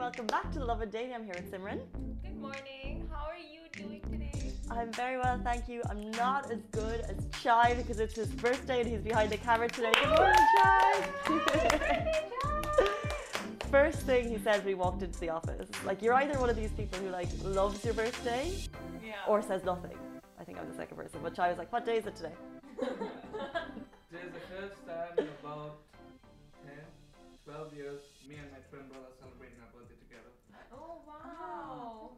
welcome back to the Lovin Daily. I'm here with Simran. Good morning. How are you doing today? I'm very well, thank you. I'm not as good as Chai because it's his birthday and he's behind the camera today. Good morning, Chai. First thing he said when he walked into the office, like you're either one of these people who like loves your birthday Yeah. or says nothing. I think I'm the second person, but Chai was like, "What day is it today?" There's the first time in about 10, 12 years, me and my twin brother celebrating our birthday together. oh wow.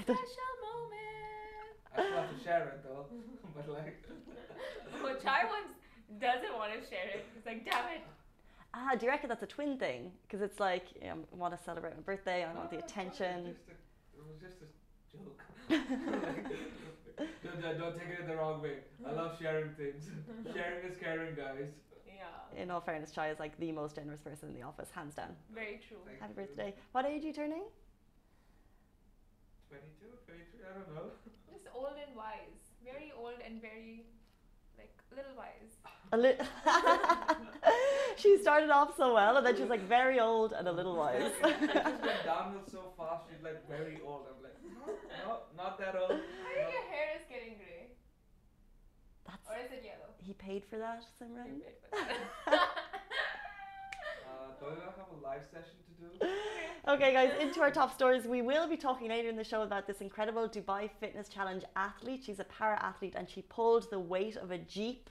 I thought, Special moment. I still have to share it though, but like, Oh, Chai once doesn't want to share it. He's like, damn it. ah, do you reckon that's a twin thing? Because it's like, you know, I want to celebrate my birthday, I want the no, it's attention. just a- It was just a joke. don't, don't- don't take it the wrong way. I love sharing things. sharing is caring, guys. Yeah. In all fairness, Chai is like the most generous person in the office, hands down. Very true. Thank Happy you. birthday. What age are you turning? 22, 23, I don't know. Just old and wise. Very old and very, like, little wise. A li- she started off so well, and then she's like very old and a little wise. it just went downhill so fast, she's like very old. I'm like, no, no, not that old. I think your hair is getting grey. That's Or is it yellow? he paid for that, You Simran. paid for that. Don't you have a live session to do? Okay, guys, into our top stories. We will be talking later in the show about this incredible Dubai Fitness Challenge athlete. She's a para athlete and she pulled the weight of a Jeep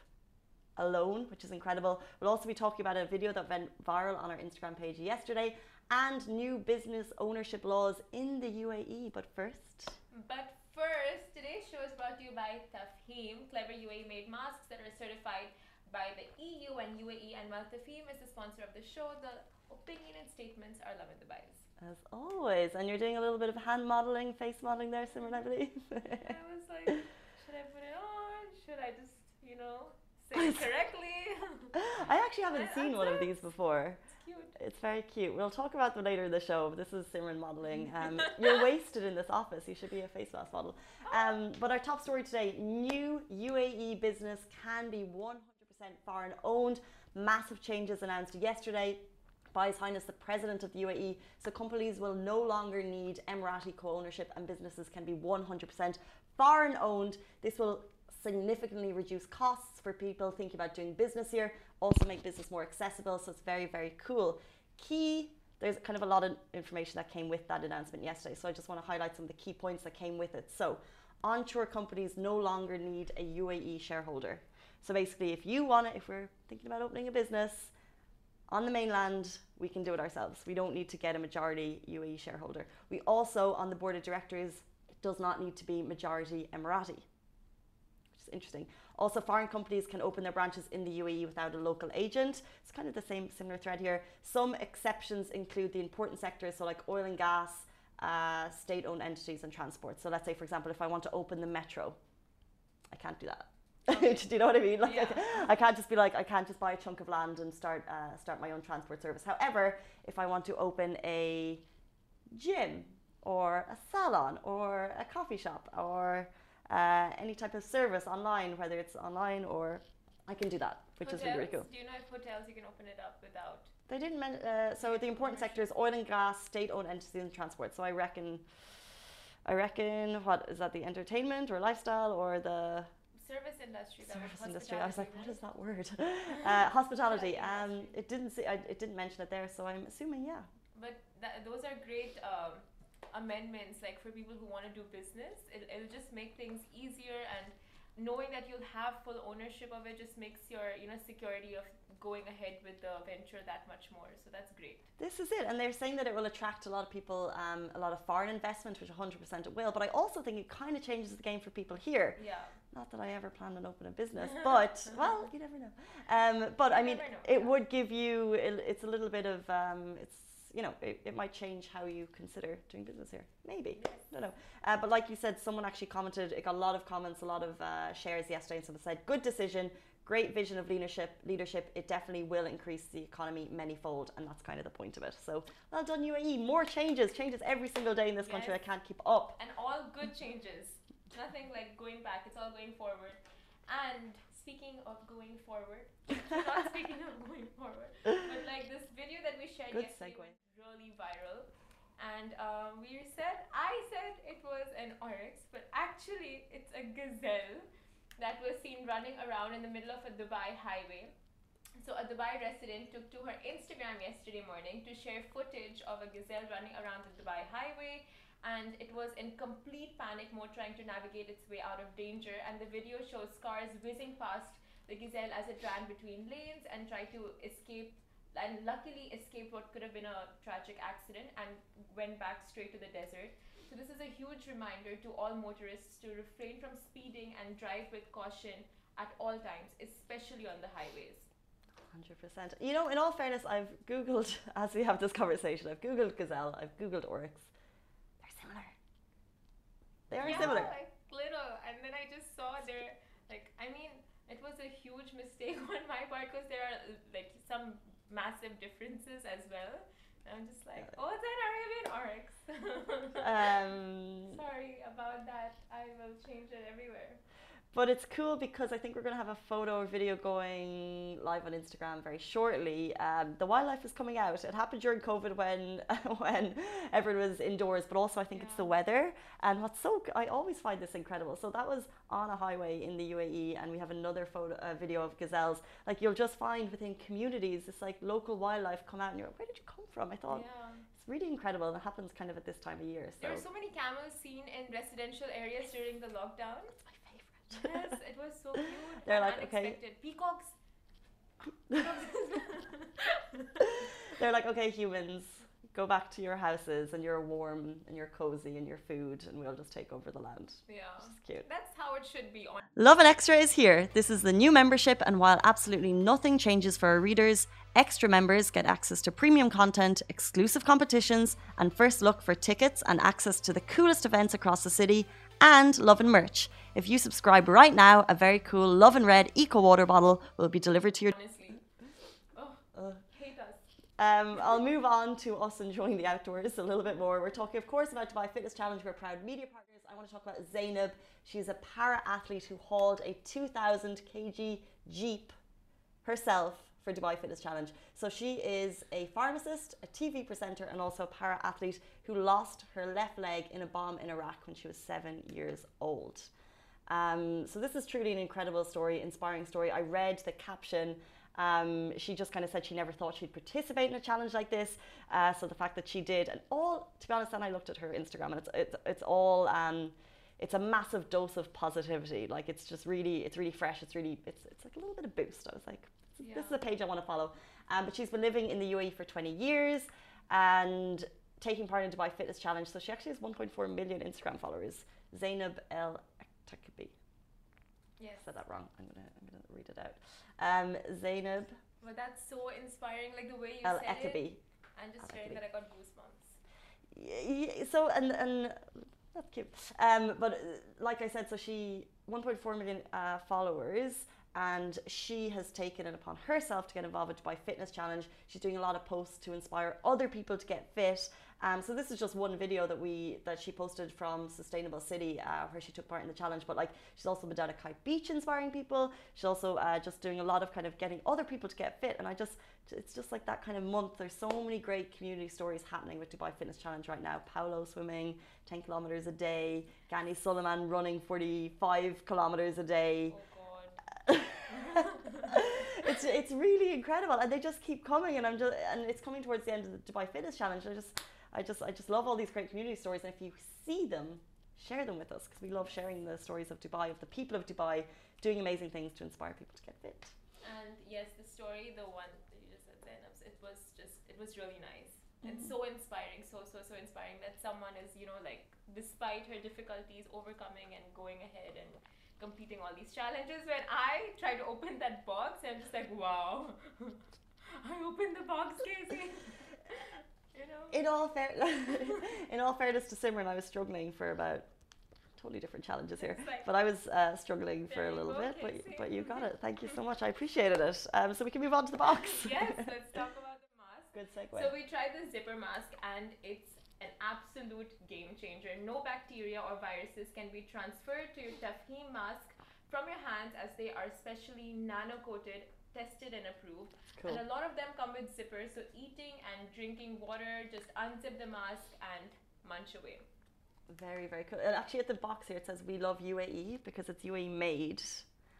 alone, which is incredible. We'll also be talking about a video that went viral on our Instagram page yesterday and new business ownership laws in the UAE. But first, But first, today's show is brought to you by Tafheem. Clever UAE made masks that are certified by the EU and UAE. And while Tafheem is the sponsor of the show, the opinion and statements are Lovin Dubai's. as always, and you're doing a little bit of hand modeling, face modeling there, Simran, I believe. I was like, should I put it on? Should I just, you know, say it correctly? I actually haven't I- seen one of these before. it's cute. It's very cute. We'll talk about them later in the show. This is Simran modeling. Um, you're wasted in this office. You should be a face mask model. Um, but our top story today new UAE business can be 100% foreign owned. Massive changes announced yesterday by His Highness the President of the UAE. So companies will no longer need Emirati co ownership and businesses can be 100% foreign owned. This will significantly reduce costs for people thinking about doing business here, also make business more accessible. So it's very, very cool. Key, there's kind of a lot of information that came with that announcement yesterday. So I just want to highlight some of the key points that came with it. So onshore companies no longer need a UAE shareholder. So basically, if you want it, if we're thinking about opening a business, on the mainland, we can do it ourselves. We don't need to get a majority UAE shareholder. We also, on the board of directors, it does not need to be majority Emirati, which is interesting. Also, foreign companies can open their branches in the UAE without a local agent. It's kind of the same similar thread here. Some exceptions include the important sectors, so like oil and gas, uh, state-owned entities, and transport. So let's say, for example, if I want to open the metro, I can't do that. do you know what I mean? Like, I, Yeah. I can't just be like, I can't just buy a chunk of land and start uh, start my own transport service. However, if I want to open a gym or a salon or a coffee shop or uh, any type of service online, whether it's online or I can do that, which is really, really cool. Do you know if hotels you can open it up without? They didn't men- uh, so the important sector is oil and gas, state-owned entities and transport. So I reckon, I reckon what is that the entertainment or lifestyle or the Service industry. that service industry? I was like, what is that word? uh, hospitality. Um, it didn't say, I, it didn't mention it there, so I'm assuming yeah. But those are great um, amendments, like for people who want to do business. It, it'll just make things easier, and knowing that you'll have full ownership of it just makes your, you know, security of going ahead with the venture that much more. So that's great. This is it, and they're saying that it will attract a lot of people, um, a lot of foreign investment, which 100% it will. But I also think it kind of changes the game for people here. Yeah. Not that I ever plan on opening a business, but well, you never know. Um, but I mean, know, it yeah. would give you. it- It's a little bit of. Um, it's you know, it, it might change how you consider doing business here. Maybe. Yes. don't know. Uh, but like you said, someone actually commented. It got a lot of comments, a lot of uh, shares yesterday, and someone said, "Good decision, great vision of leadership. Leadership. It definitely will increase the economy manyfold, and that's kind of the point of it. So well done, UAE. More changes, changes every single day in this country. I can't keep up. And all good changes. Nothing like going back. It's all going forward. And speaking of going forward, not speaking of going forward, but like this video that we shared Good yesterday segue. went really viral. and um, we said I said it was an oryx, but actually it's a gazelle that was seen running around in the middle of a Dubai highway. So a Dubai resident took to her Instagram yesterday morning to share footage of a gazelle running around the Dubai highway and it was in complete panic mode trying to navigate its way out of danger and the video shows cars whizzing past the gazelle as it ran between lanes and tried to escape and luckily escaped what could have been a tragic accident and went back straight to the desert. So this is a huge reminder to all motorists to refrain from speeding and drive with caution at all times, especially on the highways. Hundred percent. You know, in all fairness, I've googled as we have this conversation. I've googled gazelle. I've googled oryx. They're similar. They are yeah, similar. like little. And then I just saw there, like, I mean, it was a huge mistake on my part because there are like some massive differences as well. I'm just like, oh, it's an Arabian oryx. Um, Sorry about that. I will change it everywhere. But it's cool because I think we're going to have a photo or video going live on Instagram very shortly. Um, the wildlife is coming out. It happened during COVID when when everyone was indoors, but also I think it's the weather. And what's so I always find this incredible. So that was on a highway in the UAE, and we have another photo uh, video of gazelles. Like you'll just find within communities, this like local wildlife come out, and you're like, where did you come from? I thought Yeah. it's really incredible, and it happens kind of at this time of year. So There are so many camels seen in residential areas during the lockdown. it's favorite. Yes, it was so cute. They're like, okay. Peacocks. They're like, okay, humans, go back to your houses and you're warm and you're cozy and your food, and we'll just take over the land. yeah. It's cute. That's how it should be on Lovin Extra is here. This is the new membership, and while absolutely nothing changes for our readers, extra members get access to premium content, exclusive competitions, and first look for tickets and access to the coolest events across the city, and Lovin merch. If you subscribe right now, a very cool Lovin Red Eco Water bottle will be delivered to your honestly. Oh, hate us. Um, I'll move on to us enjoying the outdoors a little bit more. We're talking, of course, about Dubai Fitness Challenge. We're proud media partners. I want to talk about Zainab. She's a para athlete who hauled a 2,000 kg Jeep herself for Dubai Fitness Challenge. So she is a pharmacist, a TV presenter, and also a para athlete who lost her left leg in a bomb in Iraq when she was seven years old. Um, so this is truly an incredible story, inspiring story. I read the caption. Um, she just kind of said she never thought she'd participate in a challenge like this. Uh, so the fact that she did, and all, to be honest, then I looked at her Instagram, and it's it's, it's all. Um, it's a massive dose of positivity. Like it's just really, it's really fresh. It's really, it's it's like a little bit of boost. I was like, this is a page I want to follow. Um, but she's been living in the UAE for 20 years and taking part in Dubai Fitness Challenge. So she actually has 1.4 million Instagram followers. Zainab El Aktakabi. Yes. I said that wrong. I'm gonna I'm gonna read it out. Um, Zainab But that's so inspiring, like the way you El said it. Akabi. And just Al hearing that, I got goosebumps. Y- y- So and and that's cute. Um, but like I said, so she 1.4 million uh, followers, and she has taken it upon herself to get involved with Dubai Fitness Challenge. She's doing a lot of posts to inspire other people to get fit. Um, so this is just one video that we that she posted from Sustainable City, uh, where she took part in the challenge. But like, she's also been down at Kite Beach, inspiring people. She's also uh, just doing a lot of kind of getting other people to get fit. And I just, it's just like that kind of month. There's so many great community stories happening with Dubai Fitness Challenge right now. Paolo swimming 10 kilometers a day, Gani Suleiman running 45 kilometers a day Oh God. it's it's really incredible, and they just keep coming, and I'm just and it's coming towards the end of the Dubai Fitness Challenge. I just I just I just love all these great community stories, and if you see them, share them with us because we love sharing the stories of Dubai, of the people of Dubai doing amazing things to inspire people to get fit. And yes, the story, the one that you just said, Zainab's, it was just, it was really nice. It's mm-hmm. so inspiring, so, so, so inspiring that someone is, you know, like, despite her difficulties, overcoming and going ahead and competing all these challenges. When I try to open that box, I'm just like, wow, I opened the box, Casey. you know? In all fair, in all fairness to Simran, I was struggling for about totally different challenges here, like- but I was uh, struggling for a little bit. But but you got it. Thank you so much. I appreciated it. Um, so we can move on to the box. yes, let's talk about the mask. Good segue. So we tried the zipper mask and it's an absolute game changer. No bacteria or viruses can be transferred to your Tafheem mask from your hands as they are specially nano coated tested and approved. Cool. And a lot of them come with zippers, so eating and drinking water, just unzip the mask and munch away. Very, very cool. And actually, at the box here, it says we love UAE because it's UAE made.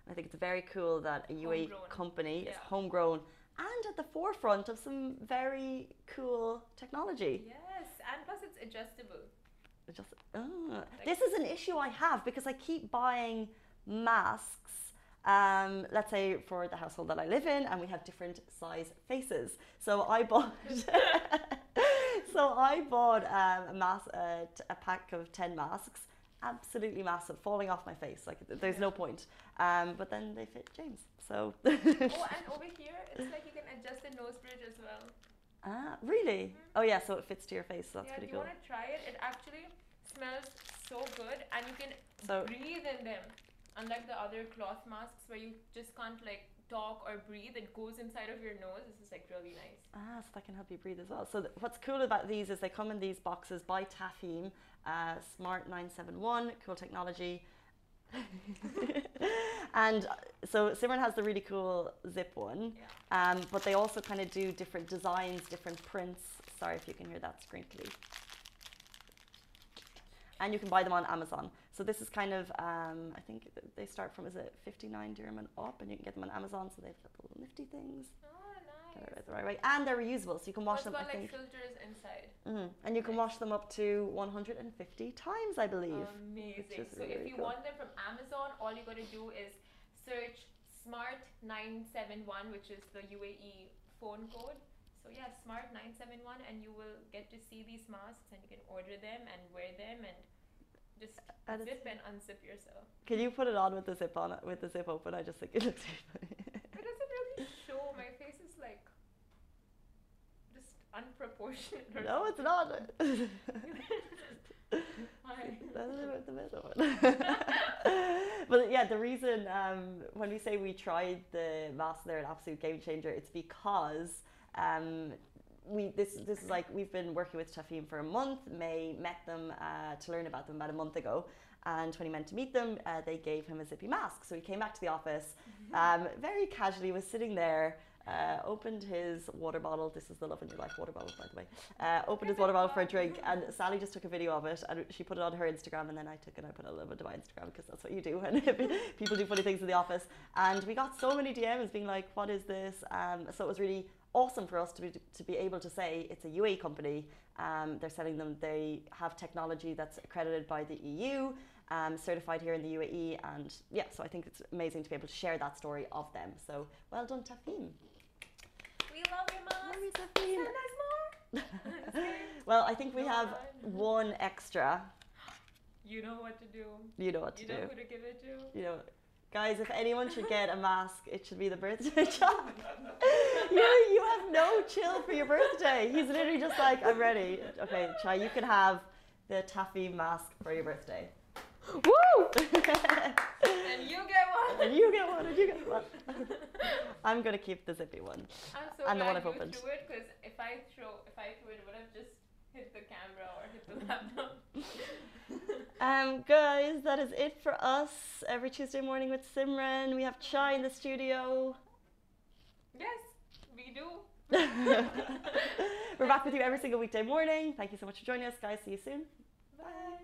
I think it's very cool that a UAE Homegrown. company is homegrown and at the forefront of some very cool technology. Yes, and plus it's adjustable. It Just uh, this is an issue I have because I keep buying masks. Um, let's say for the household that I live in, and we have different size faces. So I bought. so I bought um, a mask, uh, t- a pack of ten masks, absolutely massive, falling off my face. Like th- there's no point. Um, but then they fit James. So. Oh, and over here, it's like you can adjust the nose bridge as well. Ah, really? Oh yeah. So it fits to your face. So that's yeah, pretty you cool. want to try it? It actually smells so good, and you can So breathe in them. Unlike the other cloth masks where you just can't like talk or breathe, it goes inside of your nose. This is like really nice. Ah, so that can help you breathe as well. So th- what's cool about these is they come in these boxes by Tafheem, uh, Smart 971, cool technology. and uh, so Simran has the really cool zip one, Yeah. um, but they also kind of do different designs, different prints. Sorry if you can hear that scrinkly. And you can buy them on Amazon. So this is kind of, um, I think they start from, is it 59 dirham and up, and you can get them on Amazon. So they've got the little nifty things. Oh, Get it nice. right the right way. And they're reusable, so you can wash it's them, got I like think. filters inside. hmm And you can wash them up to 150 times, I believe. Amazing. So really if you cool. want them from Amazon, all you gotta do is search Smart 971, which is the UAE phone code. So yeah, Smart 971, and you will get to see these masks, and you can order them and wear them, and just And zip and unzip yourself. Can you put it on with the zip on with the zip open? I just think it looks really funny. It doesn't really show. My face is like just unproportionate. or no, it's not. Why? That's about the middle one. but yeah, the reason um, when we say we tried the mask, they're an absolute game changer. It's because um, we this this is like we've been working with Tafheem for a month. May met them uh, to learn about them about a month ago. And when he went to meet them, uh, they gave him a zippy mask. So he came back to the office, um, very casually was sitting there, uh, opened his water bottle. This is the Love in Your Life water bottle, by the way. Uh, opened his water bottle for a drink, and Sally just took a video of it and she put it on her Instagram. And then I took it and I put it on my Instagram because that's what you do when people do funny things in the office. And we got so many DMs being like, "What is this?" Um, so it was really awesome for us to be to be able to say it's a UAE company. Um, they're selling them. They have technology that's accredited by the EU, um, certified here in the UAE, and yeah. So I think it's amazing to be able to share that story of them. So well done, Tafheem. We love your mask. Love. Send us more. Well, I think we Go have on. one extra. You know what to do. You know what to You do. know who to give it to. You know, guys, if anyone should get a mask, it should be the birthday job. you, you have no chill for your birthday. He's literally just like, I'm ready. Okay, Chai, you can have the taffy mask for your birthday. Woo! And you get one. and you get one, and you get one. I'm gonna keep the zippy one. I'm so And the glad one I've you opened. threw it because if I throw, if I threw it, it would have just hit the camera or hit the laptop. Um, guys, that is it for us. Every Tuesday morning with Simran. We have Chai in the studio. yes, we do. We're back with you every single weekday morning. Thank you so much for joining us, guys. See you soon. Bye.